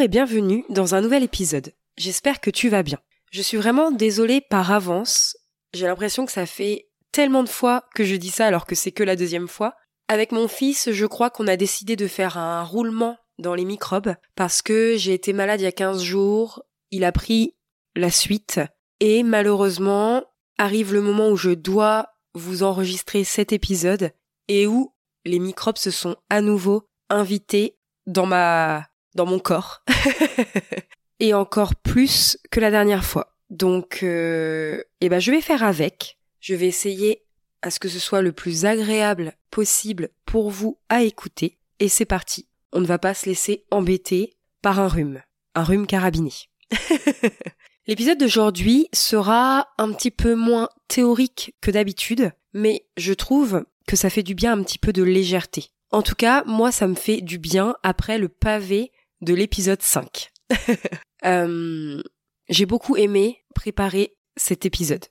Et bienvenue dans un nouvel épisode. J'espère que tu vas bien. Je suis vraiment désolée par avance. J'ai l'impression que ça fait tellement de fois que je dis ça alors que c'est que la deuxième fois. Avec mon fils, je crois qu'on a décidé de faire un roulement dans les microbes parce que j'ai été malade il y a 15 jours. Il a pris la suite et malheureusement arrive le moment où je dois vous enregistrer cet épisode et où les microbes se sont à nouveau invités dans ma dans mon corps. et encore plus que la dernière fois. Donc, euh, eh ben, je vais faire avec. Je vais essayer à ce que ce soit le plus agréable possible pour vous à écouter. Et c'est parti. On ne va pas se laisser embêter par un rhume. Un rhume carabiné. L'épisode d'aujourd'hui sera un petit peu moins théorique que d'habitude, mais je trouve que ça fait du bien un petit peu de légèreté. En tout cas, moi, ça me fait du bien après le pavé de l'épisode 5. Euh, j'ai beaucoup aimé préparer cet épisode.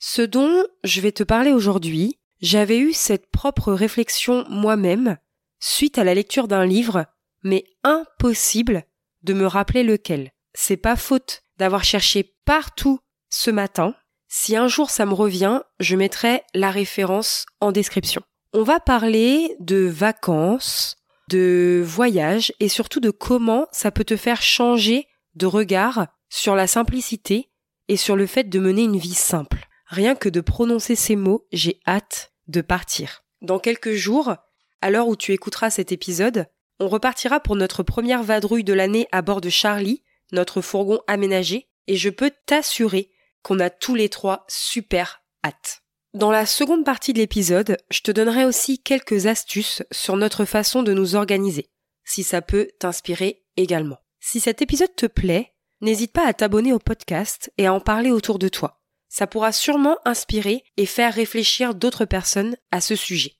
Ce dont je vais te parler aujourd'hui, j'avais eu cette propre réflexion moi-même suite à la lecture d'un livre, mais impossible de me rappeler lequel. C'est pas faute d'avoir cherché partout ce matin. Si un jour ça me revient, je mettrai la référence en description. On va parler de vacances, de voyage et surtout de comment ça peut te faire changer de regard sur la simplicité et sur le fait de mener une vie simple. Rien que de prononcer ces mots, j'ai hâte de partir. Dans quelques jours, à l'heure où tu écouteras cet épisode, on repartira pour notre première vadrouille de l'année à bord de Charlie, notre fourgon aménagé, et je peux t'assurer qu'on a tous les trois super hâte. Dans la seconde partie de l'épisode, je te donnerai aussi quelques astuces sur notre façon de nous organiser, si ça peut t'inspirer également. Si cet épisode te plaît, n'hésite pas à t'abonner au podcast et à en parler autour de toi. Ça pourra sûrement inspirer et faire réfléchir d'autres personnes à ce sujet.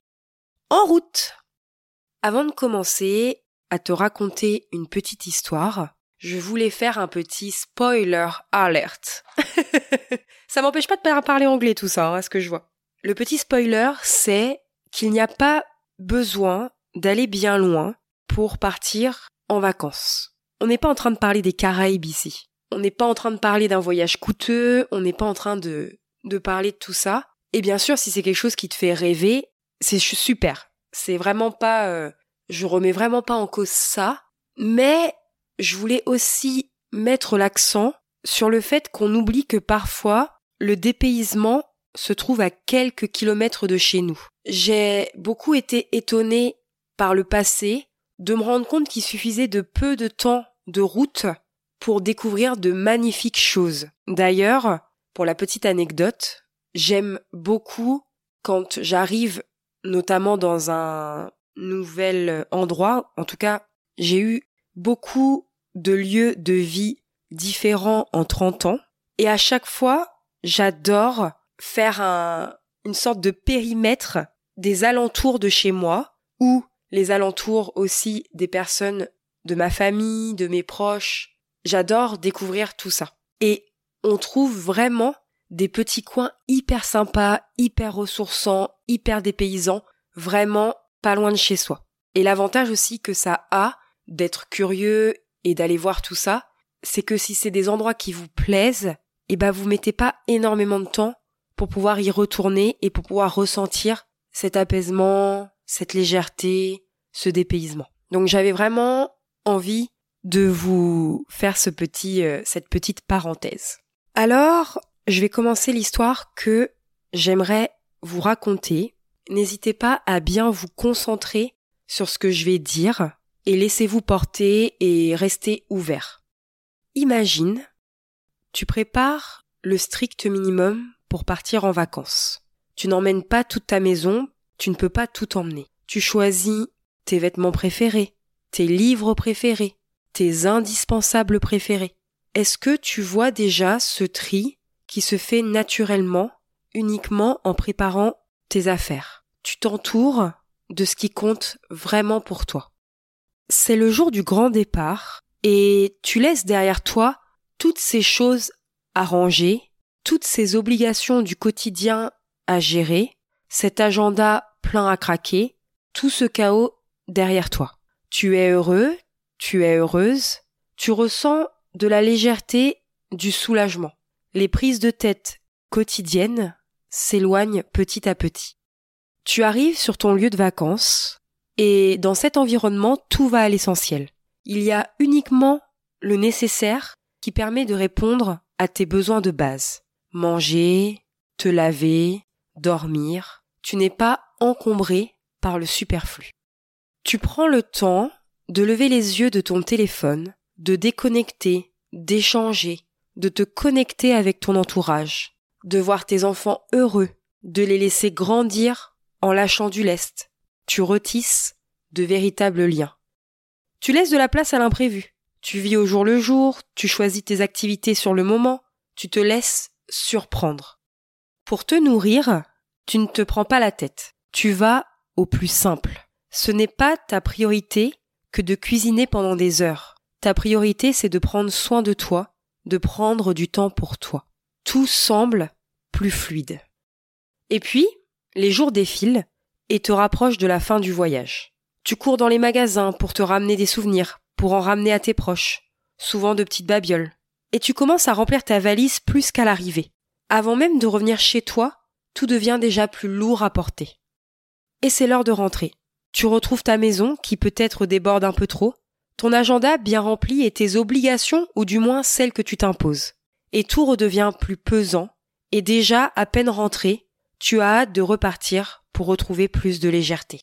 En route Avant de commencer à te raconter une petite histoire, je voulais faire un petit spoiler alert. ça m'empêche pas de parler anglais tout ça, hein, ce que je vois. Le petit spoiler, c'est qu'il n'y a pas besoin d'aller bien loin pour partir en vacances. On n'est pas en train de parler des Caraïbes ici. On n'est pas en train de parler d'un voyage coûteux, on n'est pas en train de, de parler de tout ça. Et bien sûr, si c'est quelque chose qui te fait rêver, c'est super. C'est vraiment pas, euh, je remets vraiment pas en cause ça, mais je voulais aussi mettre l'accent sur le fait qu'on oublie que parfois le dépaysement se trouve à quelques kilomètres de chez nous. J'ai beaucoup été étonnée par le passé de me rendre compte qu'il suffisait de peu de temps de route pour découvrir de magnifiques choses. D'ailleurs, pour la petite anecdote, j'aime beaucoup quand j'arrive notamment dans un nouvel endroit, en tout cas, j'ai eu beaucoup de lieux de vie différents en 30 ans, et à chaque fois, j'adore faire un, une sorte de périmètre des alentours de chez moi, ou les alentours aussi des personnes de ma famille, de mes proches. J'adore découvrir tout ça. Et on trouve vraiment des petits coins hyper sympas, hyper ressourçants, hyper dépaysants, vraiment pas loin de chez soi. Et l'avantage aussi que ça a d'être curieux et d'aller voir tout ça, c'est que si c'est des endroits qui vous plaisent, eh ben vous mettez pas énormément de temps pour pouvoir y retourner et pour pouvoir ressentir cet apaisement, cette légèreté, ce dépaysement. Donc j'avais vraiment envie de vous faire ce petit, euh, cette petite parenthèse. Alors, je vais commencer l'histoire que j'aimerais vous raconter. N'hésitez pas à bien vous concentrer sur ce que je vais dire et laissez-vous porter et restez ouvert. Imagine, tu prépares le strict minimum pour partir en vacances. Tu n'emmènes pas toute ta maison, tu ne peux pas tout emmener. Tu choisis tes vêtements préférés, tes livres préférés, tes indispensables préférés. Est-ce que tu vois déjà ce tri qui se fait naturellement uniquement en préparant tes affaires? Tu t'entoures de ce qui compte vraiment pour toi. C'est le jour du grand départ et tu laisses derrière toi toutes ces choses arrangées, toutes ces obligations du quotidien à gérer, cet agenda plein à craquer, tout ce chaos derrière toi. Tu es heureux, tu es heureuse, tu ressens de la légèreté, du soulagement. Les prises de tête quotidiennes s'éloignent petit à petit. Tu arrives sur ton lieu de vacances, et dans cet environnement, tout va à l'essentiel. Il y a uniquement le nécessaire qui permet de répondre à tes besoins de base. Manger, te laver, dormir. Tu n'es pas encombré par le superflu. Tu prends le temps de lever les yeux de ton téléphone, de déconnecter, d'échanger, de te connecter avec ton entourage, de voir tes enfants heureux, de les laisser grandir en lâchant du lest. Tu retisses de véritables liens. Tu laisses de la place à l'imprévu. Tu vis au jour le jour, tu choisis tes activités sur le moment, tu te laisses surprendre. Pour te nourrir, tu ne te prends pas la tête. Tu vas au plus simple. Ce n'est pas ta priorité que de cuisiner pendant des heures. Ta priorité, c'est de prendre soin de toi, de prendre du temps pour toi. Tout semble plus fluide. Et puis, les jours défilent et te rapprochent de la fin du voyage. Tu cours dans les magasins pour te ramener des souvenirs, pour en ramener à tes proches, souvent de petites babioles. Et tu commences à remplir ta valise plus qu'à l'arrivée. Avant même de revenir chez toi, tout devient déjà plus lourd à porter. Et c'est l'heure de rentrer. Tu retrouves ta maison qui peut-être déborde un peu trop, ton agenda bien rempli et tes obligations ou du moins celles que tu t'imposes. Et tout redevient plus pesant, et déjà à peine rentré, tu as hâte de repartir pour retrouver plus de légèreté.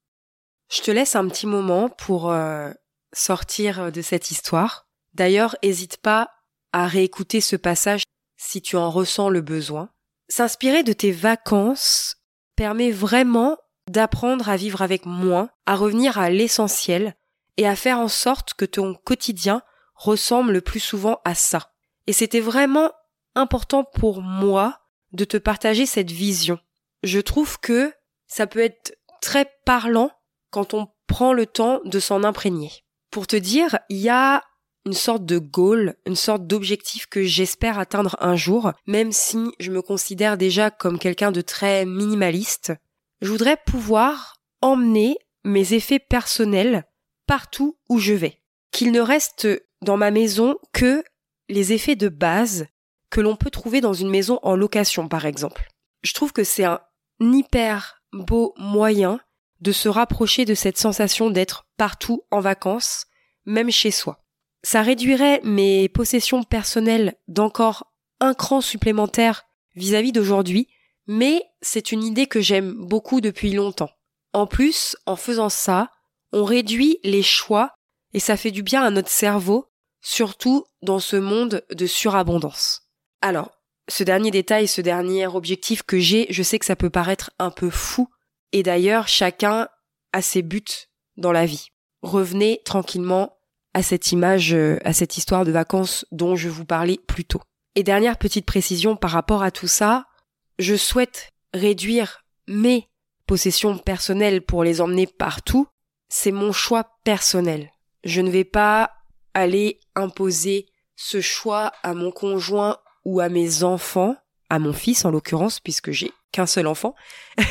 Je te laisse un petit moment pour euh, sortir de cette histoire. D'ailleurs, n'hésite pas à réécouter ce passage si tu en ressens le besoin. S'inspirer de tes vacances permet vraiment d'apprendre à vivre avec moins, à revenir à l'essentiel et à faire en sorte que ton quotidien ressemble le plus souvent à ça. Et c'était vraiment important pour moi de te partager cette vision. Je trouve que ça peut être très parlant quand on prend le temps de s'en imprégner. Pour te dire, il y a une sorte de goal, une sorte d'objectif que j'espère atteindre un jour, même si je me considère déjà comme quelqu'un de très minimaliste. Je voudrais pouvoir emmener mes effets personnels partout où je vais. Qu'il ne reste dans ma maison que les effets de base que l'on peut trouver dans une maison en location, par exemple. Je trouve que c'est un hyper beau moyen de se rapprocher de cette sensation d'être partout en vacances, même chez soi. Ça réduirait mes possessions personnelles d'encore un cran supplémentaire vis-à-vis d'aujourd'hui, mais c'est une idée que j'aime beaucoup depuis longtemps. En plus, en faisant ça, on réduit les choix et ça fait du bien à notre cerveau, surtout dans ce monde de surabondance. Alors, ce dernier détail, ce dernier objectif que j'ai, je sais que ça peut paraître un peu fou et d'ailleurs, chacun a ses buts dans la vie. Revenez tranquillement à cette image, euh, à cette histoire de vacances dont je vous parlais plus tôt. Et dernière petite précision par rapport à tout ça, je souhaite réduire mes possessions personnelles pour les emmener partout. C'est mon choix personnel. Je ne vais pas aller imposer ce choix à mon conjoint ou à mes enfants, à mon fils en l'occurrence, puisque j'ai qu'un seul enfant.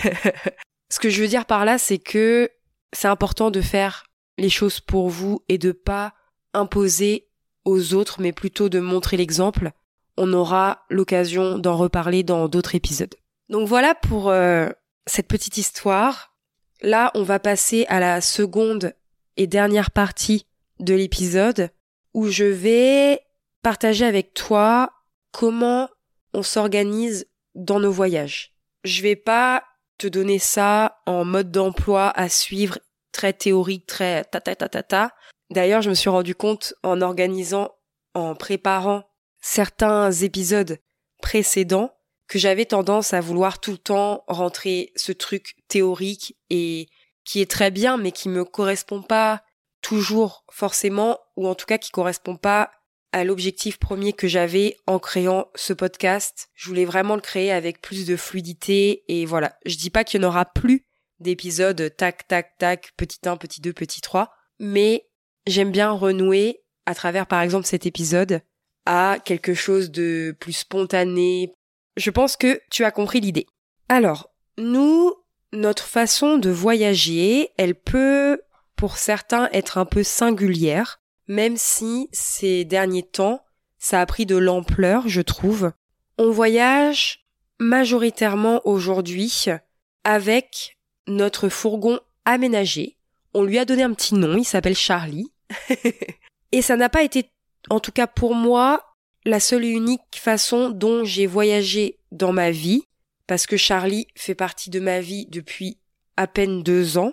Ce que je veux dire par là, c'est que c'est important de faire les choses pour vous et de pas imposer aux autres, mais plutôt de montrer l'exemple. On aura l'occasion d'en reparler dans d'autres épisodes. Donc voilà pour euh, cette petite histoire. Là, on va passer à la seconde et dernière partie de l'épisode où je vais partager avec toi comment on s'organise dans nos voyages. Je vais pas te donner ça en mode d'emploi à suivre, très théorique, très ta ta ta ta ta. D'ailleurs, je me suis rendu compte en organisant, en préparant certains épisodes précédents que j'avais tendance à vouloir tout le temps rentrer ce truc théorique et qui est très bien mais qui me correspond pas toujours forcément ou en tout cas qui correspond pas à l'objectif premier que j'avais en créant ce podcast. Je voulais vraiment le créer avec plus de fluidité et voilà. Je dis pas qu'il n'y en aura plus d'épisodes tac tac tac petit 1, petit 2, petit 3, mais j'aime bien renouer à travers par exemple cet épisode à quelque chose de plus spontané. Je pense que tu as compris l'idée. Alors, nous, notre façon de voyager, elle peut pour certains être un peu singulière même si ces derniers temps, ça a pris de l'ampleur, je trouve. On voyage majoritairement aujourd'hui avec notre fourgon aménagé. On lui a donné un petit nom, il s'appelle Charlie. et ça n'a pas été, en tout cas pour moi, la seule et unique façon dont j'ai voyagé dans ma vie, parce que Charlie fait partie de ma vie depuis à peine deux ans,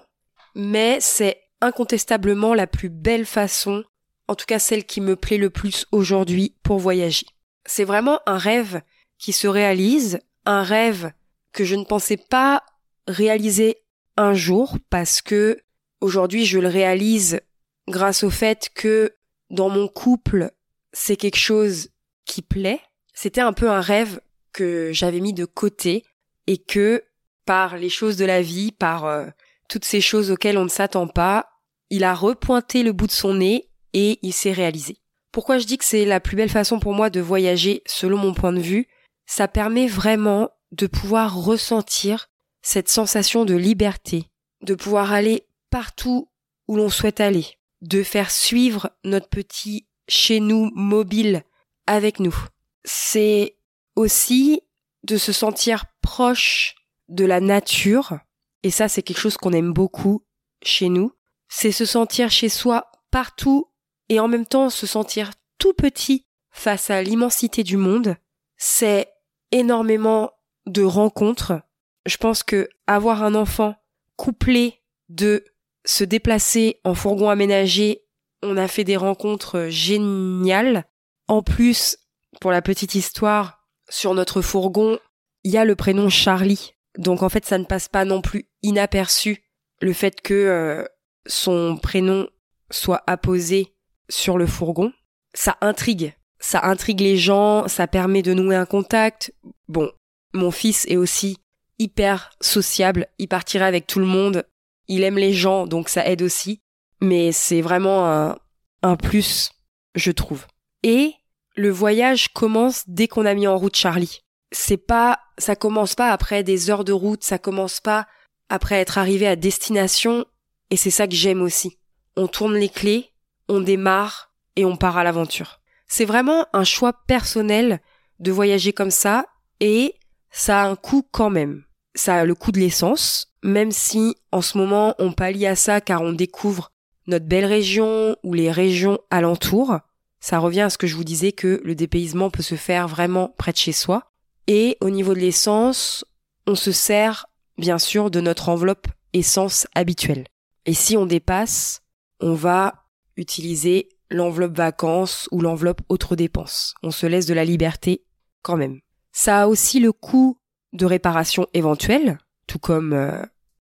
mais c'est incontestablement la plus belle façon, en tout cas celle qui me plaît le plus aujourd'hui pour voyager. C'est vraiment un rêve qui se réalise, un rêve que je ne pensais pas réaliser un jour parce que aujourd'hui je le réalise grâce au fait que dans mon couple c'est quelque chose qui plaît. C'était un peu un rêve que j'avais mis de côté et que par les choses de la vie, par euh, toutes ces choses auxquelles on ne s'attend pas, il a repointé le bout de son nez et il s'est réalisé. Pourquoi je dis que c'est la plus belle façon pour moi de voyager selon mon point de vue Ça permet vraiment de pouvoir ressentir cette sensation de liberté, de pouvoir aller partout où l'on souhaite aller, de faire suivre notre petit chez nous mobile avec nous. C'est aussi de se sentir proche de la nature, et ça c'est quelque chose qu'on aime beaucoup chez nous, c'est se sentir chez soi partout et en même temps se sentir tout petit face à l'immensité du monde, c'est énormément de rencontres. Je pense que avoir un enfant couplé de se déplacer en fourgon aménagé, on a fait des rencontres géniales. En plus, pour la petite histoire, sur notre fourgon, il y a le prénom Charlie. Donc en fait, ça ne passe pas non plus inaperçu le fait que euh, son prénom soit apposé sur le fourgon. Ça intrigue. Ça intrigue les gens, ça permet de nouer un contact. Bon, mon fils est aussi hyper sociable, il partirait avec tout le monde, il aime les gens, donc ça aide aussi. Mais c'est vraiment un, un plus, je trouve. Et le voyage commence dès qu'on a mis en route Charlie. C'est pas, ça commence pas après des heures de route, ça commence pas après être arrivé à destination, et c'est ça que j'aime aussi. On tourne les clés, on démarre, et on part à l'aventure. C'est vraiment un choix personnel de voyager comme ça, et ça a un coût quand même. Ça a le coût de l'essence, même si en ce moment on pallie à ça car on découvre notre belle région ou les régions alentours. Ça revient à ce que je vous disais que le dépaysement peut se faire vraiment près de chez soi. Et au niveau de l'essence, on se sert bien sûr de notre enveloppe essence habituelle. Et si on dépasse, on va utiliser l'enveloppe vacances ou l'enveloppe autres dépenses. On se laisse de la liberté quand même. Ça a aussi le coût de réparation éventuelle, tout comme euh,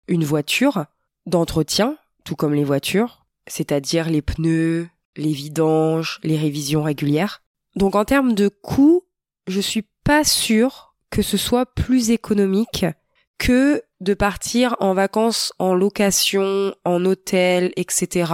une voiture, d'entretien, tout comme les voitures, c'est-à-dire les pneus, les vidanges, les révisions régulières. Donc en termes de coût, je suis pas sûre que ce soit plus économique que de partir en vacances en location, en hôtel, etc.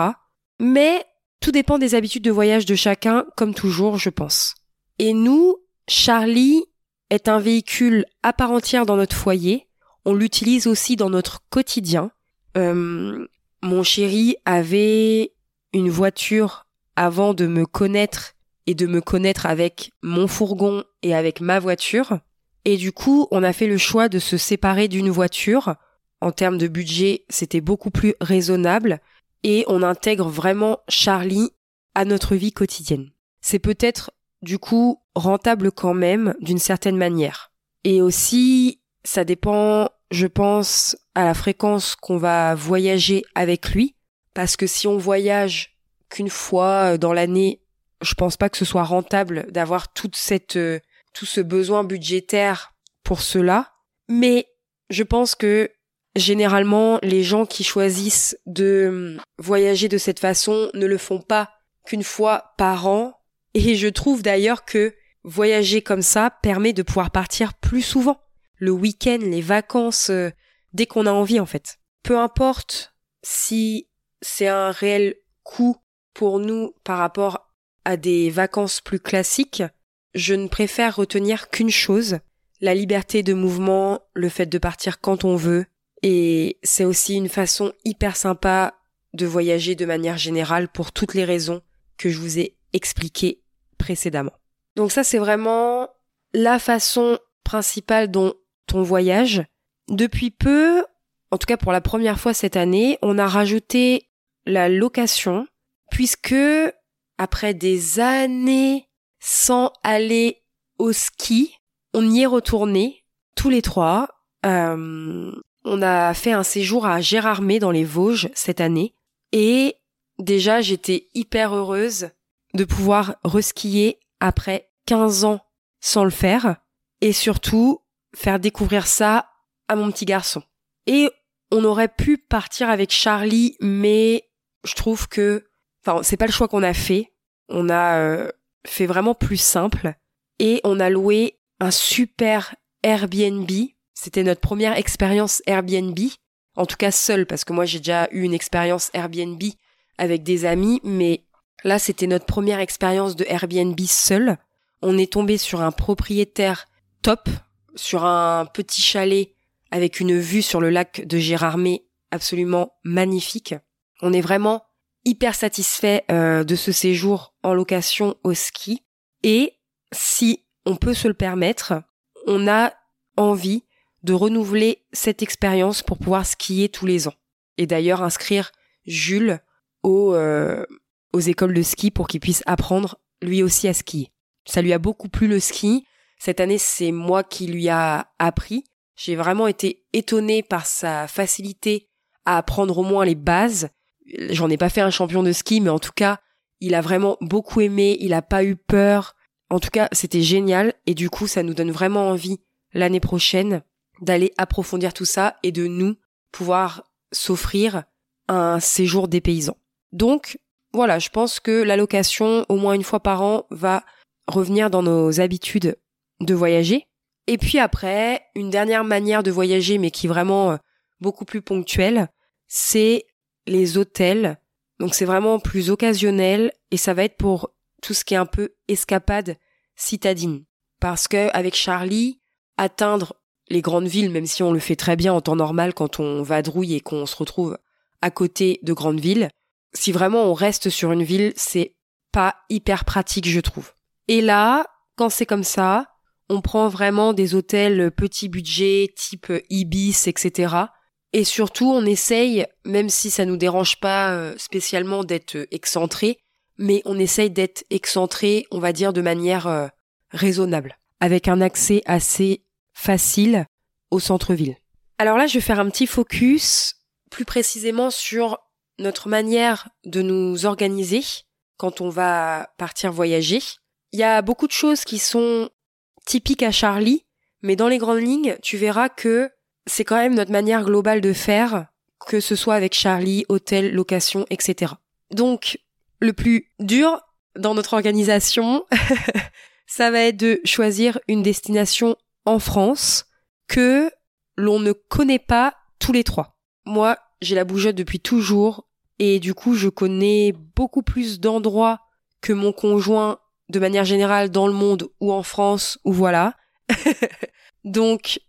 Mais tout dépend des habitudes de voyage de chacun, comme toujours, je pense. Et nous, Charlie est un véhicule à part entière dans notre foyer. On l'utilise aussi dans notre quotidien. Euh, mon chéri avait une voiture avant de me connaître et de me connaître avec mon fourgon et avec ma voiture. Et du coup, on a fait le choix de se séparer d'une voiture. En termes de budget, c'était beaucoup plus raisonnable et on intègre vraiment Charlie à notre vie quotidienne. C'est peut-être du coup rentable quand même d'une certaine manière. Et aussi, ça dépend, je pense, à la fréquence qu'on va voyager avec lui, parce que si on voyage qu'une fois dans l'année, je pense pas que ce soit rentable d'avoir toute cette euh, tout ce besoin budgétaire pour cela, mais je pense que généralement les gens qui choisissent de hum, voyager de cette façon ne le font pas qu'une fois par an et je trouve d'ailleurs que voyager comme ça permet de pouvoir partir plus souvent. Le week-end, les vacances, euh, dès qu'on a envie en fait. Peu importe si c'est un réel coût pour nous par rapport à des vacances plus classiques, je ne préfère retenir qu'une chose, la liberté de mouvement, le fait de partir quand on veut, et c'est aussi une façon hyper sympa de voyager de manière générale pour toutes les raisons que je vous ai expliqué précédemment. Donc ça, c'est vraiment la façon principale dont on voyage. Depuis peu, en tout cas pour la première fois cette année, on a rajouté la location, puisque après des années sans aller au ski, on y est retourné tous les trois. Euh, on a fait un séjour à Gérardmer dans les Vosges cette année et déjà j'étais hyper heureuse de pouvoir reskier après 15 ans sans le faire et surtout faire découvrir ça à mon petit garçon. Et on aurait pu partir avec Charlie mais je trouve que enfin c'est pas le choix qu'on a fait. On a euh, fait vraiment plus simple et on a loué un super Airbnb c'était notre première expérience Airbnb, en tout cas seule, parce que moi j'ai déjà eu une expérience Airbnb avec des amis, mais là c'était notre première expérience de Airbnb seule. On est tombé sur un propriétaire top, sur un petit chalet avec une vue sur le lac de Gérardmer absolument magnifique. On est vraiment hyper satisfait euh, de ce séjour en location au ski et si on peut se le permettre, on a envie de renouveler cette expérience pour pouvoir skier tous les ans. Et d'ailleurs inscrire Jules aux, euh, aux écoles de ski pour qu'il puisse apprendre lui aussi à skier. Ça lui a beaucoup plu le ski. Cette année, c'est moi qui lui a appris. J'ai vraiment été étonnée par sa facilité à apprendre au moins les bases. J'en ai pas fait un champion de ski, mais en tout cas, il a vraiment beaucoup aimé, il a pas eu peur. En tout cas, c'était génial et du coup, ça nous donne vraiment envie l'année prochaine d'aller approfondir tout ça et de nous pouvoir s'offrir un séjour des paysans. Donc, voilà, je pense que l'allocation, au moins une fois par an, va revenir dans nos habitudes de voyager. Et puis après, une dernière manière de voyager, mais qui est vraiment euh, beaucoup plus ponctuelle, c'est les hôtels. Donc c'est vraiment plus occasionnel et ça va être pour tout ce qui est un peu escapade citadine. Parce que avec Charlie, atteindre les grandes villes, même si on le fait très bien en temps normal quand on vadrouille et qu'on se retrouve à côté de grandes villes, si vraiment on reste sur une ville, c'est pas hyper pratique, je trouve. Et là, quand c'est comme ça, on prend vraiment des hôtels petit budget, type Ibis, etc. Et surtout, on essaye, même si ça nous dérange pas euh, spécialement d'être excentré, mais on essaye d'être excentré, on va dire, de manière euh, raisonnable, avec un accès assez facile au centre-ville. Alors là, je vais faire un petit focus plus précisément sur notre manière de nous organiser quand on va partir voyager. Il y a beaucoup de choses qui sont typiques à Charlie, mais dans les grandes lignes, tu verras que c'est quand même notre manière globale de faire, que ce soit avec Charlie, hôtel, location, etc. Donc, le plus dur dans notre organisation, ça va être de choisir une destination en France que l'on ne connaît pas tous les trois. Moi, j'ai la bougeotte depuis toujours et du coup, je connais beaucoup plus d'endroits que mon conjoint de manière générale dans le monde ou en France ou voilà. Donc,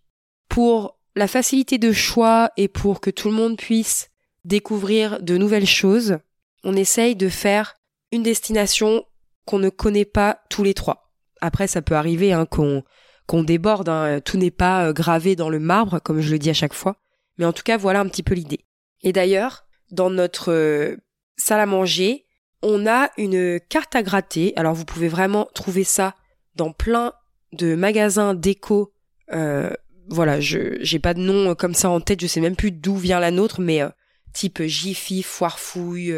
pour la facilité de choix et pour que tout le monde puisse découvrir de nouvelles choses, on essaye de faire une destination qu'on ne connaît pas tous les trois. Après, ça peut arriver hein, qu'on qu'on déborde. Hein. Tout n'est pas euh, gravé dans le marbre, comme je le dis à chaque fois. Mais en tout cas, voilà un petit peu l'idée. Et d'ailleurs, dans notre euh, salle à manger, on a une carte à gratter. Alors vous pouvez vraiment trouver ça dans plein de magasins déco. Euh, voilà, je j'ai pas de nom comme ça en tête, je sais même plus d'où vient la nôtre, mais type Jiffy, Foirefouille,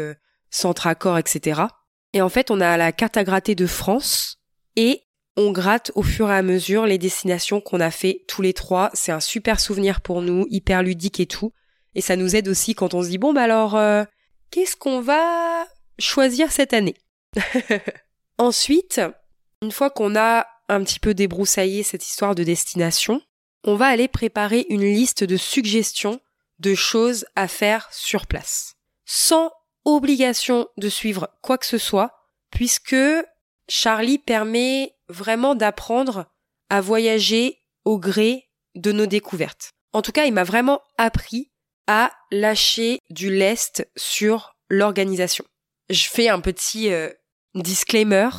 Centre Accord, etc. Et en fait, on a la carte à gratter de France et on gratte au fur et à mesure les destinations qu'on a fait tous les trois. C'est un super souvenir pour nous, hyper ludique et tout. Et ça nous aide aussi quand on se dit bon bah alors euh, qu'est-ce qu'on va choisir cette année? Ensuite, une fois qu'on a un petit peu débroussaillé cette histoire de destination, on va aller préparer une liste de suggestions de choses à faire sur place. Sans obligation de suivre quoi que ce soit, puisque Charlie permet vraiment d'apprendre à voyager au gré de nos découvertes. En tout cas, il m'a vraiment appris à lâcher du lest sur l'organisation. Je fais un petit euh, disclaimer,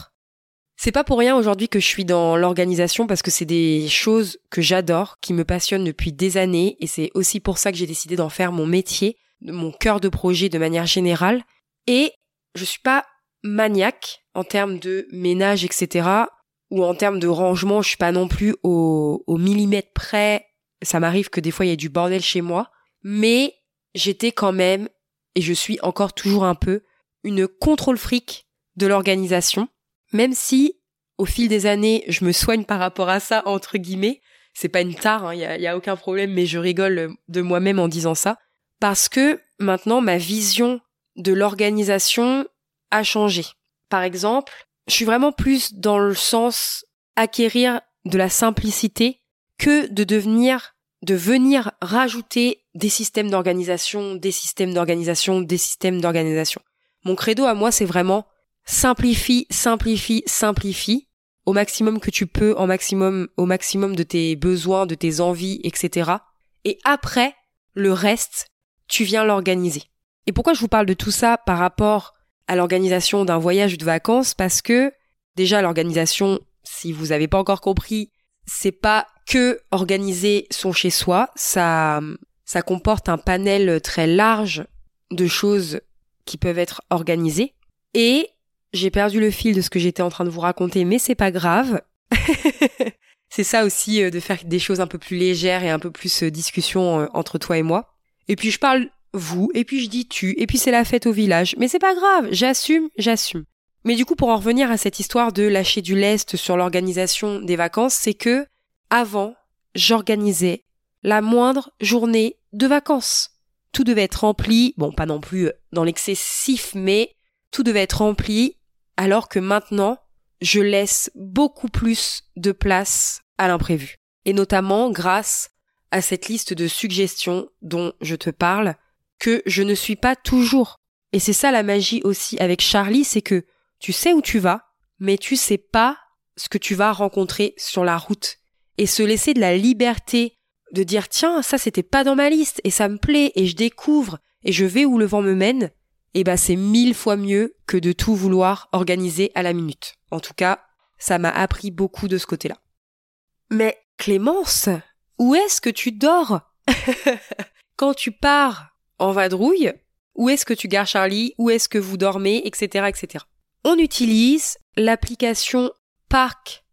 c'est pas pour rien aujourd'hui que je suis dans l'organisation parce que c'est des choses que j'adore, qui me passionnent depuis des années et c'est aussi pour ça que j'ai décidé d'en faire mon métier, mon cœur de projet de manière générale. Et je suis pas maniaque en termes de ménage, etc. ou en termes de rangement, je suis pas non plus au, millimètre près. Ça m'arrive que des fois il y ait du bordel chez moi, mais j'étais quand même, et je suis encore toujours un peu, une contrôle fric de l'organisation même si, au fil des années, je me soigne par rapport à ça, entre guillemets, c'est pas une tare, il hein, y, a, aucun problème, mais je rigole de moi-même en disant ça, parce que maintenant ma vision de l'organisation a changé. Par exemple, je suis vraiment plus dans le sens acquérir de la simplicité que de devenir, de venir rajouter des systèmes d'organisation, des systèmes d'organisation, des systèmes d'organisation. Mon credo à moi, c'est vraiment simplifie, simplifie, simplifie au maximum que tu peux, en maximum, au maximum de tes besoins, de tes envies, etc. Et après, le reste, tu viens l'organiser. Et pourquoi je vous parle de tout ça par rapport à l'organisation d'un voyage de vacances Parce que, déjà, l'organisation, si vous n'avez pas encore compris, c'est pas que organiser son chez soi, ça, ça comporte un panel très large de choses qui peuvent être organisées. Et j'ai perdu le fil de ce que j'étais en train de vous raconter, mais c'est pas grave. c'est ça aussi euh, de faire des choses un peu plus légères et un peu plus euh, discussion euh, entre toi et moi. Et puis je parle vous, et puis je dis tu, et puis c'est la fête au village. Mais c'est pas grave, j'assume, j'assume. Mais du coup, pour en revenir à cette histoire de lâcher du lest sur l'organisation des vacances, c'est que, avant, j'organisais la moindre journée de vacances. Tout devait être rempli, bon, pas non plus dans l'excessif, mais tout devait être rempli, alors que maintenant, je laisse beaucoup plus de place à l'imprévu. Et notamment grâce à cette liste de suggestions dont je te parle, que je ne suis pas toujours. Et c'est ça la magie aussi avec Charlie, c'est que tu sais où tu vas, mais tu sais pas ce que tu vas rencontrer sur la route. Et se laisser de la liberté de dire tiens, ça c'était pas dans ma liste et ça me plaît et je découvre et je vais où le vent me mène, eh ben c'est mille fois mieux que de tout vouloir organiser à la minute. En tout cas, ça m'a appris beaucoup de ce côté-là. Mais Clémence, où est-ce que tu dors? Quand tu pars en vadrouille, où est-ce que tu gares Charlie Où est-ce que vous dormez Etc. etc. On utilise l'application Park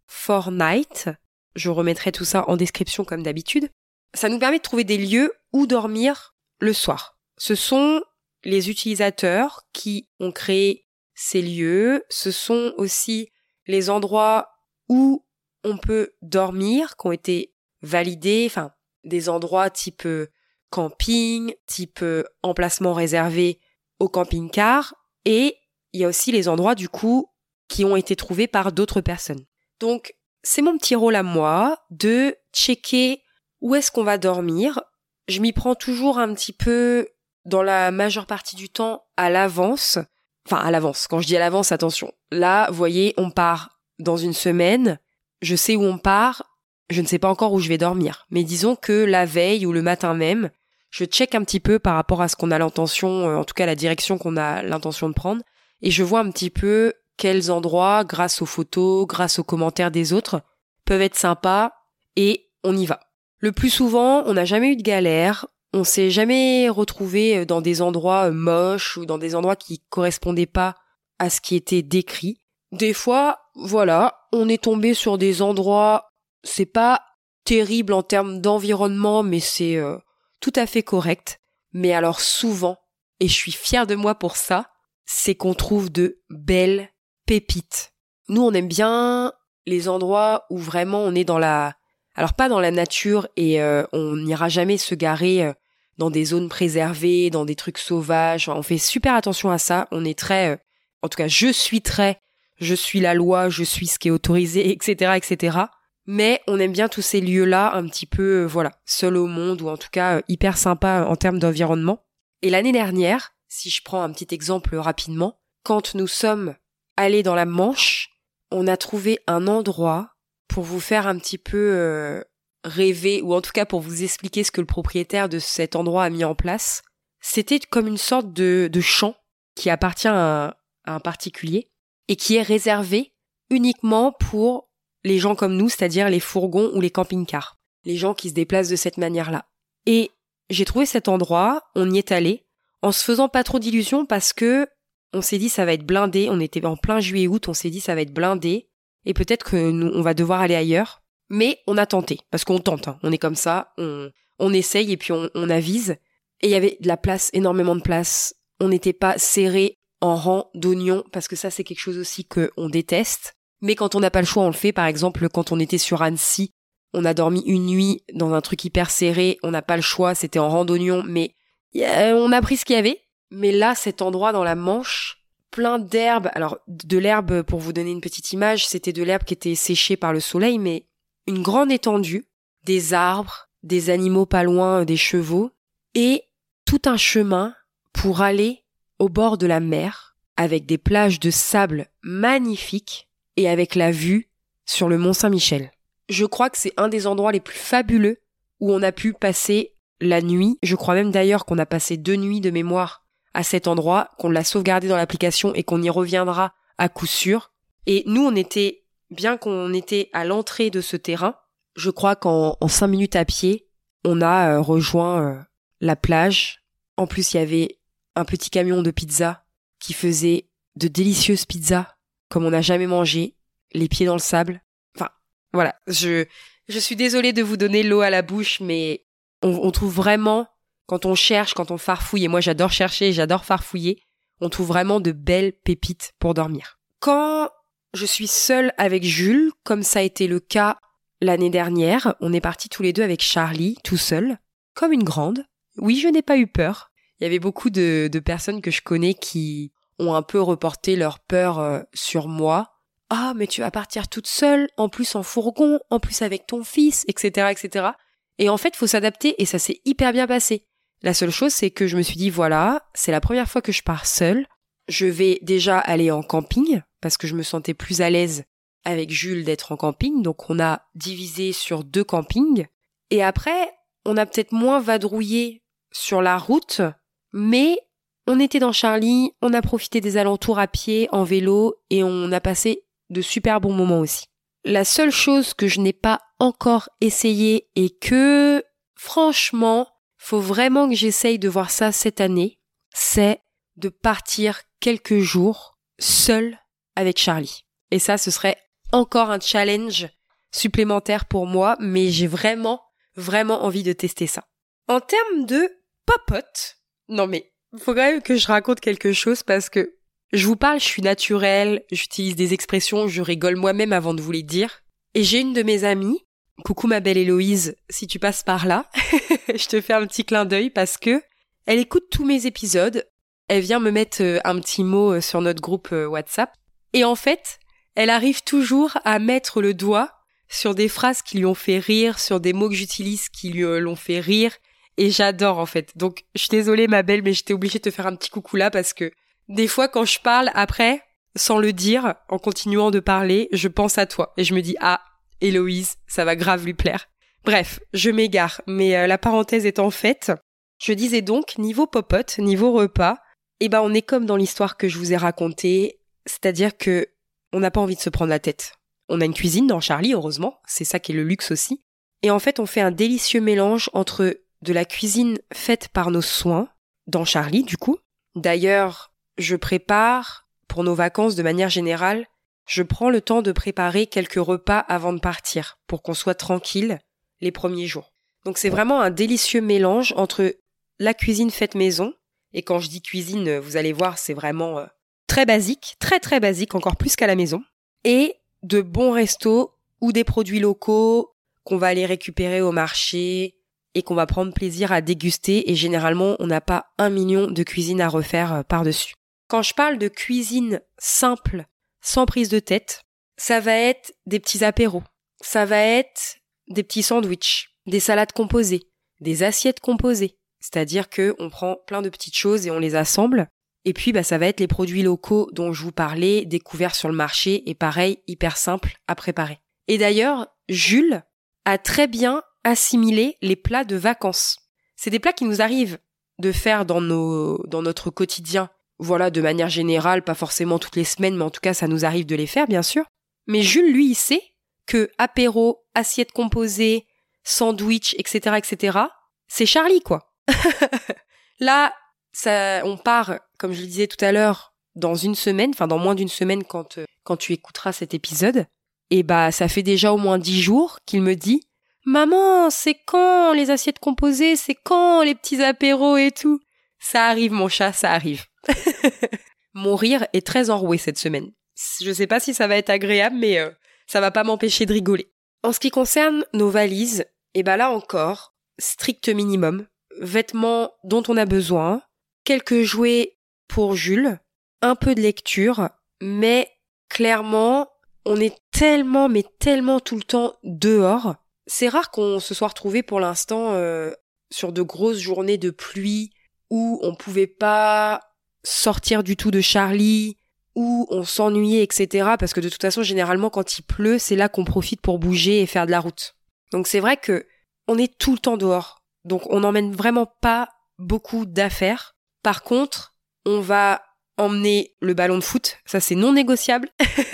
Night. Je remettrai tout ça en description comme d'habitude. Ça nous permet de trouver des lieux où dormir le soir. Ce sont les utilisateurs qui ont créé ces lieux. Ce sont aussi les endroits où on peut dormir, qui ont été validés, enfin, des endroits type euh, camping, type euh, emplacement réservé au camping-car, et il y a aussi les endroits, du coup, qui ont été trouvés par d'autres personnes. Donc, c'est mon petit rôle à moi de checker où est-ce qu'on va dormir. Je m'y prends toujours un petit peu dans la majeure partie du temps à l'avance. Enfin, à l'avance. Quand je dis à l'avance, attention. Là, voyez, on part dans une semaine. Je sais où on part. Je ne sais pas encore où je vais dormir. Mais disons que la veille ou le matin même, je check un petit peu par rapport à ce qu'on a l'intention, euh, en tout cas la direction qu'on a l'intention de prendre. Et je vois un petit peu quels endroits, grâce aux photos, grâce aux commentaires des autres, peuvent être sympas. Et on y va. Le plus souvent, on n'a jamais eu de galère, on s'est jamais retrouvé euh, dans des endroits euh, moches ou dans des endroits qui correspondaient pas à ce qui était décrit. Des fois, voilà, on est tombé sur des endroits, c'est pas terrible en termes d'environnement, mais c'est euh, tout à fait correct. Mais alors souvent, et je suis fière de moi pour ça, c'est qu'on trouve de belles pépites. Nous, on aime bien les endroits où vraiment on est dans la, alors pas dans la nature et on n'ira jamais se garer dans des zones préservées, dans des trucs sauvages. On fait super attention à ça. On est très, euh, en tout cas, je suis très, je suis la loi, je suis ce qui est autorisé, etc., etc. Mais on aime bien tous ces lieux-là, un petit peu, euh, voilà, seuls au monde ou en tout cas euh, hyper sympa en termes d'environnement. Et l'année dernière, si je prends un petit exemple rapidement, quand nous sommes allés dans la Manche, on a trouvé un endroit pour vous faire un petit peu rêver, ou en tout cas pour vous expliquer ce que le propriétaire de cet endroit a mis en place, c'était comme une sorte de champ qui appartient à un, particulier. et qui est réservé uniquement pour les gens comme nous, c'est-à-dire les fourgons ou les camping-cars, les gens qui se déplacent de cette manière-là. Et j'ai trouvé cet endroit, on y est allé, en se faisant pas trop d'illusions parce que on s'est dit ça va être blindé, on était en plein juillet-août, on s'est dit ça va être blindé, et peut-être que nous, on va devoir aller ailleurs. Mais on a tenté, parce qu'on tente, hein. on est comme ça, on, on essaye et puis on, on avise. Et il y avait de la place, énormément de place. On n'était pas serré en rang d'oignons, parce que ça c'est quelque chose aussi qu'on déteste. Mais quand on n'a pas le choix, on le fait. Par exemple, quand on était sur Annecy, on a dormi une nuit dans un truc hyper serré, on n'a pas le choix, c'était en rang d'oignons, mais on a pris ce qu'il y avait. Mais là, cet endroit dans la Manche, plein d'herbes. Alors, de l'herbe, pour vous donner une petite image, c'était de l'herbe qui était séchée par le soleil, mais une grande étendue, des arbres, des animaux pas loin, des chevaux, et tout un chemin pour aller au bord de la mer, avec des plages de sable magnifiques et avec la vue sur le Mont Saint-Michel. Je crois que c'est un des endroits les plus fabuleux où on a pu passer la nuit. Je crois même d'ailleurs qu'on a passé deux nuits de mémoire à cet endroit, qu'on l'a sauvegardé dans l'application et qu'on y reviendra à coup sûr. Et nous, on était, bien qu'on était à l'entrée de ce terrain, je crois qu'en cinq minutes à pied, on a euh, rejoint euh, la plage. En plus, il y avait un petit camion de pizza qui faisait de délicieuses pizzas comme on n'a jamais mangé, les pieds dans le sable. Enfin, voilà, je, je suis désolée de vous donner l'eau à la bouche, mais on, trouve vraiment, quand on cherche, quand on farfouille, et moi j'adore chercher, j'adore farfouiller, on trouve vraiment de belles pépites pour dormir. Quand je suis seule avec Jules, comme ça a été le cas l'année dernière, on est partis tous les deux avec Charlie, tout seul, comme une grande. Oui, je n'ai pas eu peur. Il y avait beaucoup de, de personnes que je connais qui ont un peu reporté leur peur euh, sur moi. Ah, mais tu vas partir toute seule, en plus en fourgon, en plus avec ton fils, etc., etc. Et en fait, faut s'adapter et ça s'est hyper bien passé. La seule chose, c'est que je me suis dit, voilà, c'est la première fois que je pars seule. Je vais déjà aller en camping parce que je me sentais plus à l'aise avec Jules d'être en camping. Donc on a divisé sur deux campings. Et après, on a peut-être moins vadrouillé sur la route, mais on était dans Charlie, on a profité des alentours à pied, en vélo, et on a passé de super bons moments aussi. La seule chose que je n'ai pas encore essayé et que, franchement, faut vraiment que j'essaye de voir ça cette année, c'est de partir quelques jours seul avec Charlie. Et ça, ce serait encore un challenge supplémentaire pour moi, mais j'ai vraiment, vraiment envie de tester ça. En termes de popote, non mais, faut quand même que je raconte quelque chose parce que je vous parle, je suis naturelle, j'utilise des expressions, je rigole moi-même avant de vous les dire. Et j'ai une de mes amies, coucou ma belle Héloïse, si tu passes par là, je te fais un petit clin d'œil parce que elle écoute tous mes épisodes, elle vient me mettre euh, un petit mot euh, sur notre groupe euh, WhatsApp, et en fait, elle arrive toujours à mettre le doigt sur des phrases qui lui ont fait rire, sur des mots que j'utilise qui lui l'ont fait rire, et j'adore en fait. Donc je suis désolée ma belle, mais j'étais obligée de te faire un petit coucou là parce que des fois, quand je parle après, sans le dire, en continuant de parler, je pense à toi et je me dis ah, Héloïse, ça va grave lui plaire. Bref, je m'égare, mais euh, la parenthèse étant faite, je disais donc niveau popote, niveau repas, eh ben on est comme dans l'histoire que je vous ai racontée, c'est-à-dire que on n'a pas envie de se prendre la tête. On a une cuisine dans Charlie, heureusement, c'est ça qui est le luxe aussi. Et en fait, on fait un délicieux mélange entre de la cuisine faite par nos soins, dans Charlie du coup. D'ailleurs, je prépare, pour nos vacances de manière générale, je prends le temps de préparer quelques repas avant de partir, pour qu'on soit tranquille les premiers jours. Donc c'est vraiment un délicieux mélange entre la cuisine faite maison, et quand je dis cuisine, vous allez voir, c'est vraiment euh, très basique, très très basique, encore plus qu'à la maison, et de bons restos ou des produits locaux qu'on va aller récupérer au marché, et qu'on va prendre plaisir à déguster et généralement on n'a pas un million de cuisine à refaire euh, par-dessus. Quand je parle de cuisine simple, sans prise de tête, ça va être des petits apéros, ça va être des petits sandwichs, des salades composées, des assiettes composées. C'est-à-dire que on prend plein de petites choses et on les assemble. Et puis, bah, ça va être les produits locaux dont je vous parlais, découverts sur le marché et pareil, hyper simple à préparer. Et d'ailleurs, Jules a très bien assimilé les plats de vacances. C'est des plats qui nous arrivent de faire dans nos, dans notre quotidien voilà, de manière générale, pas forcément toutes les semaines, mais en tout cas, ça nous arrive de les faire, bien sûr. Mais Jules, lui, il sait que apéro, assiette composée, sandwich, etc., etc., c'est Charlie, quoi. Là, ça, on part, comme je le disais tout à l'heure, dans une semaine, enfin dans moins d'une semaine quand, euh, quand tu écouteras cet épisode. Et bah, ça fait déjà au moins dix jours qu'il me dit Maman, c'est quand les assiettes composées, c'est quand les petits apéros et tout? Ça arrive, mon chat, ça arrive. mon rire est très enroué cette semaine. Je sais pas si ça va être agréable, mais euh, ça va pas m'empêcher de rigoler. En ce qui concerne nos valises, et eh bah là encore, strict minimum, vêtements dont on a besoin, quelques jouets pour Jules, un peu de lecture, mais clairement, on est tellement, mais tellement tout le temps dehors. C'est rare qu'on se soit retrouvé pour l'instant euh, sur de grosses journées de pluie où on pouvait pas sortir du tout de Charlie, où on s'ennuyait, etc. Parce que de toute façon, généralement, quand il pleut, c'est là qu'on profite pour bouger et faire de la route. Donc c'est vrai que on est tout le temps dehors. Donc on n'emmène vraiment pas beaucoup d'affaires. Par contre, on va emmener le ballon de foot, ça c'est non négociable.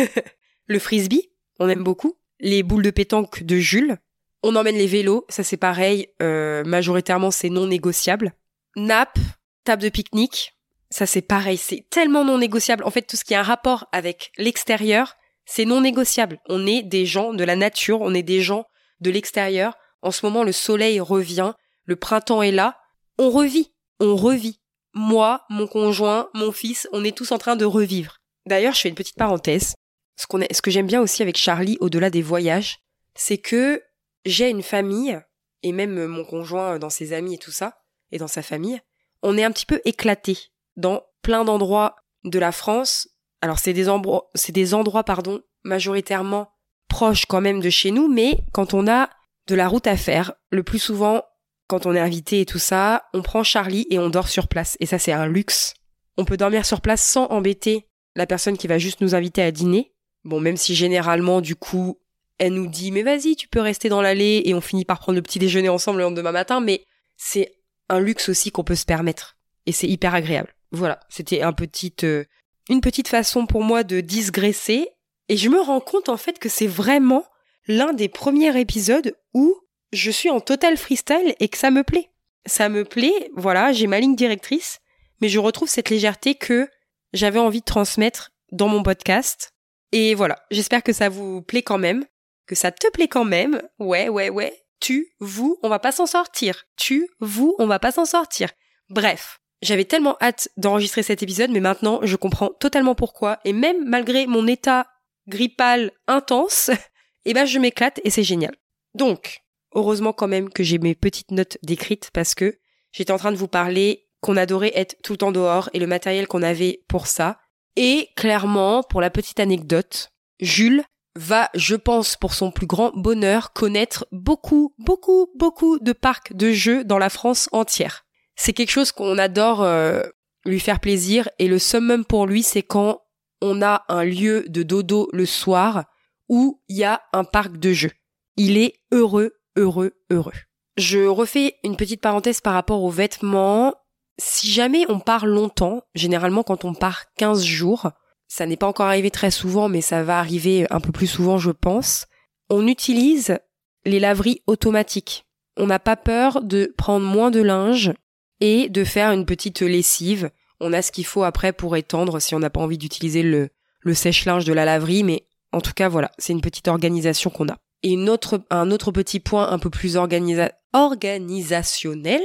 le frisbee, on aime beaucoup. Les boules de pétanque de Jules. On emmène les vélos, ça c'est pareil, euh, majoritairement c'est non négociable. Nappe, table de pique-nique, ça c'est pareil, c'est tellement non négociable. En fait, tout ce qui a un rapport avec l'extérieur, c'est non négociable. On est des gens de la nature, on est des gens de l'extérieur. En ce moment, le soleil revient, le printemps est là. On revit, on revit. Moi, mon conjoint, mon fils, on est tous en train de revivre. D'ailleurs, je fais une petite parenthèse. Ce, qu'on ce que j'aime bien aussi avec Charlie, au-delà des voyages, c'est que j'ai une famille, et même mon conjoint dans ses amis et tout ça, et dans sa famille, on est un petit peu éclaté dans plein d'endroits de la France. Alors c'est des c'est des endroits pardon majoritairement proches quand même de chez nous, mais quand on a de la route à faire, le plus souvent quand on est invité et tout ça, on prend Charlie et on dort sur place. Et ça c'est un luxe. On peut dormir sur place sans embêter la personne qui va juste nous inviter à dîner. Bon, même si généralement du coup elle nous dit mais vas-y tu peux rester dans l'allée et on finit par prendre le petit déjeuner ensemble le lendemain matin, mais c'est un luxe aussi qu'on peut se permettre et c'est hyper agréable. Voilà, c'était un petite, euh, une petite façon pour moi de digresser. Et je me rends compte en fait que c'est vraiment l'un des premiers épisodes où je suis en total freestyle et que ça me plaît. Ça me plaît, voilà, j'ai ma ligne directrice, mais je retrouve cette légèreté que j'avais envie de transmettre dans mon podcast. Et voilà, j'espère que ça vous plaît quand même, que ça te plaît quand même. Ouais, ouais, ouais. Tu, vous, on va pas s'en sortir. Tu, vous, on va pas s'en sortir. Bref, j'avais tellement hâte d'enregistrer cet épisode, mais maintenant je comprends totalement pourquoi. Et même malgré mon état grippal intense, eh ben je m'éclate et c'est génial. Donc, heureusement quand même que j'ai mes petites notes décrites parce que j'étais en train de vous parler qu'on adorait être tout le temps dehors et le matériel qu'on avait pour ça. Et clairement, pour la petite anecdote, Jules va, je pense, pour son plus grand bonheur, connaître beaucoup, beaucoup, beaucoup de parcs de jeux dans la France entière c'est quelque chose qu'on adore euh, lui faire plaisir et le summum pour lui c'est quand on a un lieu de dodo le soir où il y a un parc de jeux. Il est heureux, heureux, heureux. Je refais une petite parenthèse par rapport aux vêtements. Si jamais on part longtemps, généralement quand on part 15 jours, ça n'est pas encore arrivé très souvent mais ça va arriver un peu plus souvent je pense, on utilise les laveries automatiques. On n'a pas peur de prendre moins de linge et de faire une petite lessive. On a ce qu'il faut après pour étendre si on n'a pas envie d'utiliser le, le sèche-linge de la laverie, mais en tout cas voilà, c'est une petite organisation qu'on a. Et une autre, un autre petit point un peu plus organisationnel,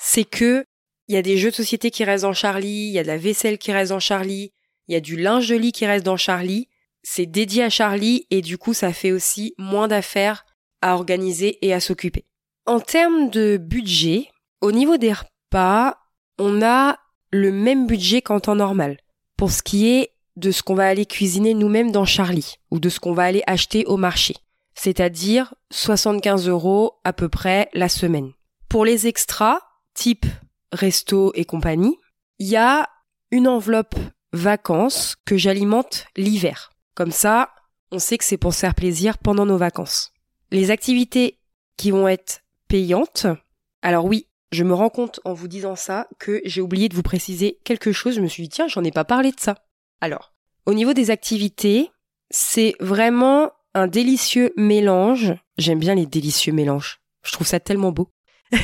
c'est que il y a des jeux de société qui restent dans Charlie, il y a de la vaisselle qui reste dans Charlie, il y a du linge de lit qui reste dans Charlie. C'est dédié à Charlie et du coup ça fait aussi moins d'affaires à organiser et à s'occuper. En termes de budget, au niveau des pas, on a le même budget qu'en temps normal. Pour ce qui est de ce qu'on va aller cuisiner nous-mêmes dans Charlie, ou de ce qu'on va aller acheter au marché. C'est-à-dire 75 euros à peu près la semaine. Pour les extras, type resto et compagnie, il y a une enveloppe vacances que j'alimente l'hiver. Comme ça, on sait que c'est pour se faire plaisir pendant nos vacances. Les activités qui vont être payantes, alors oui, je me rends compte en vous disant ça que j'ai oublié de vous préciser quelque chose. Je me suis dit, tiens, j'en ai pas parlé de ça. Alors, au niveau des activités, c'est vraiment un délicieux mélange. J'aime bien les délicieux mélanges. Je trouve ça tellement beau.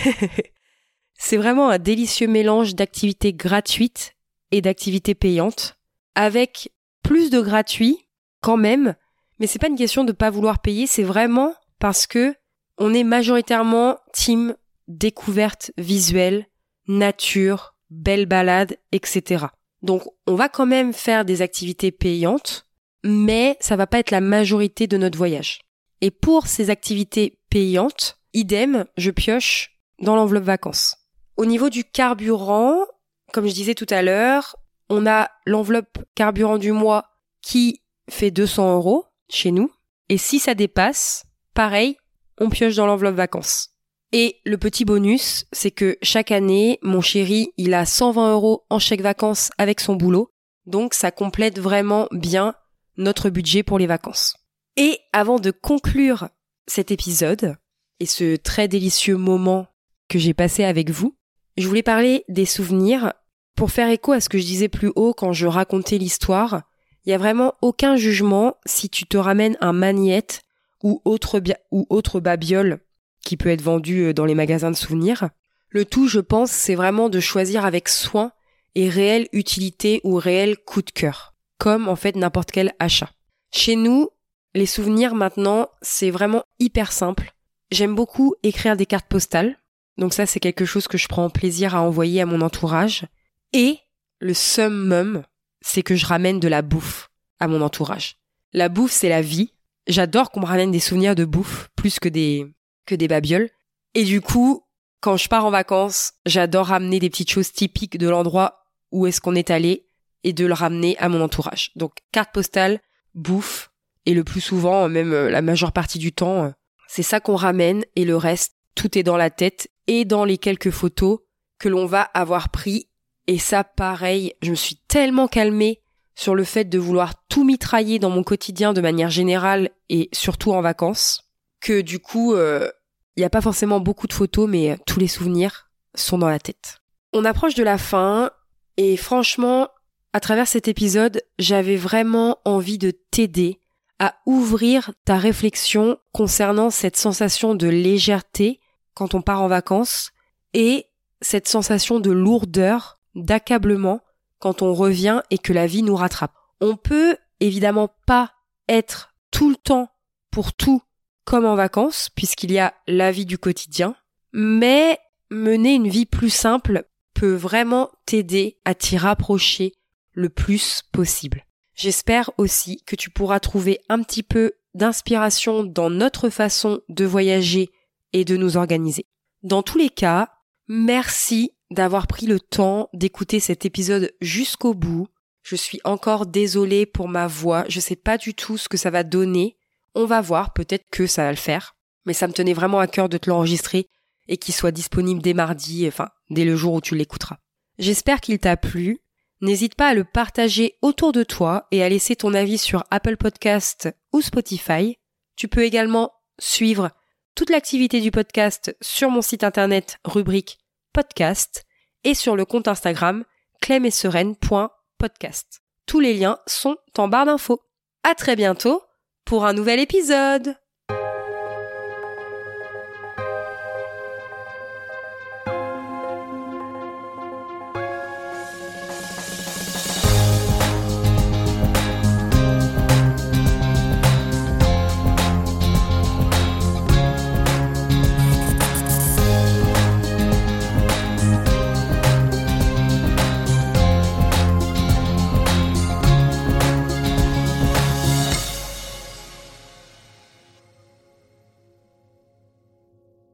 c'est vraiment un délicieux mélange d'activités gratuites et d'activités payantes, avec plus de gratuits quand même, mais c'est pas une question de pas vouloir payer, c'est vraiment parce que on est majoritairement team découverte visuelle, nature, belle balade, etc. Donc on va quand même faire des activités payantes, mais ça va pas être la majorité de notre voyage. Et pour ces activités payantes, idem, je pioche dans l'enveloppe vacances. Au niveau du carburant, comme je disais tout à l'heure, on a l'enveloppe carburant du mois qui fait 200 euros chez nous. Et si ça dépasse, pareil, on pioche dans l'enveloppe vacances. Et le petit bonus, c'est que chaque année, mon chéri, il a 120 euros en chèque vacances avec son boulot. Donc ça complète vraiment bien notre budget pour les vacances. Et avant de conclure cet épisode et ce très délicieux moment que j'ai passé avec vous, je voulais parler des souvenirs pour faire écho à ce que je disais plus haut quand je racontais l'histoire. Il y a vraiment aucun jugement si tu te ramènes un magnète ou autre, ou autre babiole qui peut être vendu euh, dans les magasins de souvenirs. Le tout, je pense, c'est vraiment de choisir avec soin et réelle utilité ou réel coup de cœur, comme en fait n'importe quel achat. Chez nous, les souvenirs maintenant, c'est vraiment hyper simple. J'aime beaucoup écrire des cartes postales. Donc ça, c'est quelque chose que je prends plaisir à envoyer à mon entourage. Et le summum, c'est que je ramène de la bouffe à mon entourage. La bouffe, c'est la vie. J'adore qu'on me ramène des souvenirs de bouffe plus que des, que des babioles. Et du coup, quand je pars en vacances, j'adore ramener des petites choses typiques de l'endroit où est-ce qu'on est allé et de le ramener à mon entourage. Donc, carte postale, bouffe, et le plus souvent, même euh, la majeure partie du temps, euh, c'est ça qu'on ramène et le reste, tout est dans la tête et dans les quelques photos que l'on va avoir pris. Et ça, pareil, je me suis tellement calmée sur le fait de vouloir tout mitrailler dans mon quotidien de manière générale et surtout en vacances, que du coup, euh, il n'y a pas forcément beaucoup de photos, mais tous les souvenirs sont dans la tête. On approche de la fin, et franchement, à travers cet épisode, j'avais vraiment envie de t'aider à ouvrir ta réflexion concernant cette sensation de légèreté quand on part en vacances et cette sensation de lourdeur, d'accablement quand on revient et que la vie nous rattrape. On peut évidemment pas être tout le temps pour tout comme en vacances puisqu'il y a la vie du quotidien, mais mener une vie plus simple peut vraiment t'aider à t'y rapprocher le plus possible. J'espère aussi que tu pourras trouver un petit peu d'inspiration dans notre façon de voyager et de nous organiser. Dans tous les cas, merci d'avoir pris le temps d'écouter cet épisode jusqu'au bout. Je suis encore désolée pour ma voix, je sais pas du tout ce que ça va donner. On va voir, peut-être que ça va le faire. Mais ça me tenait vraiment à cœur de te l'enregistrer et qu'il soit disponible dès mardi, enfin, dès le jour où tu l'écouteras. J'espère qu'il t'a plu. N'hésite pas à le partager autour de toi et à laisser ton avis sur Apple Podcast ou Spotify. Tu peux également suivre toute l'activité du podcast sur mon site internet rubrique podcast et sur le compte Instagram clemessereine.podcast. Tous les liens sont en barre d'infos. À très bientôt pour un nouvel épisode!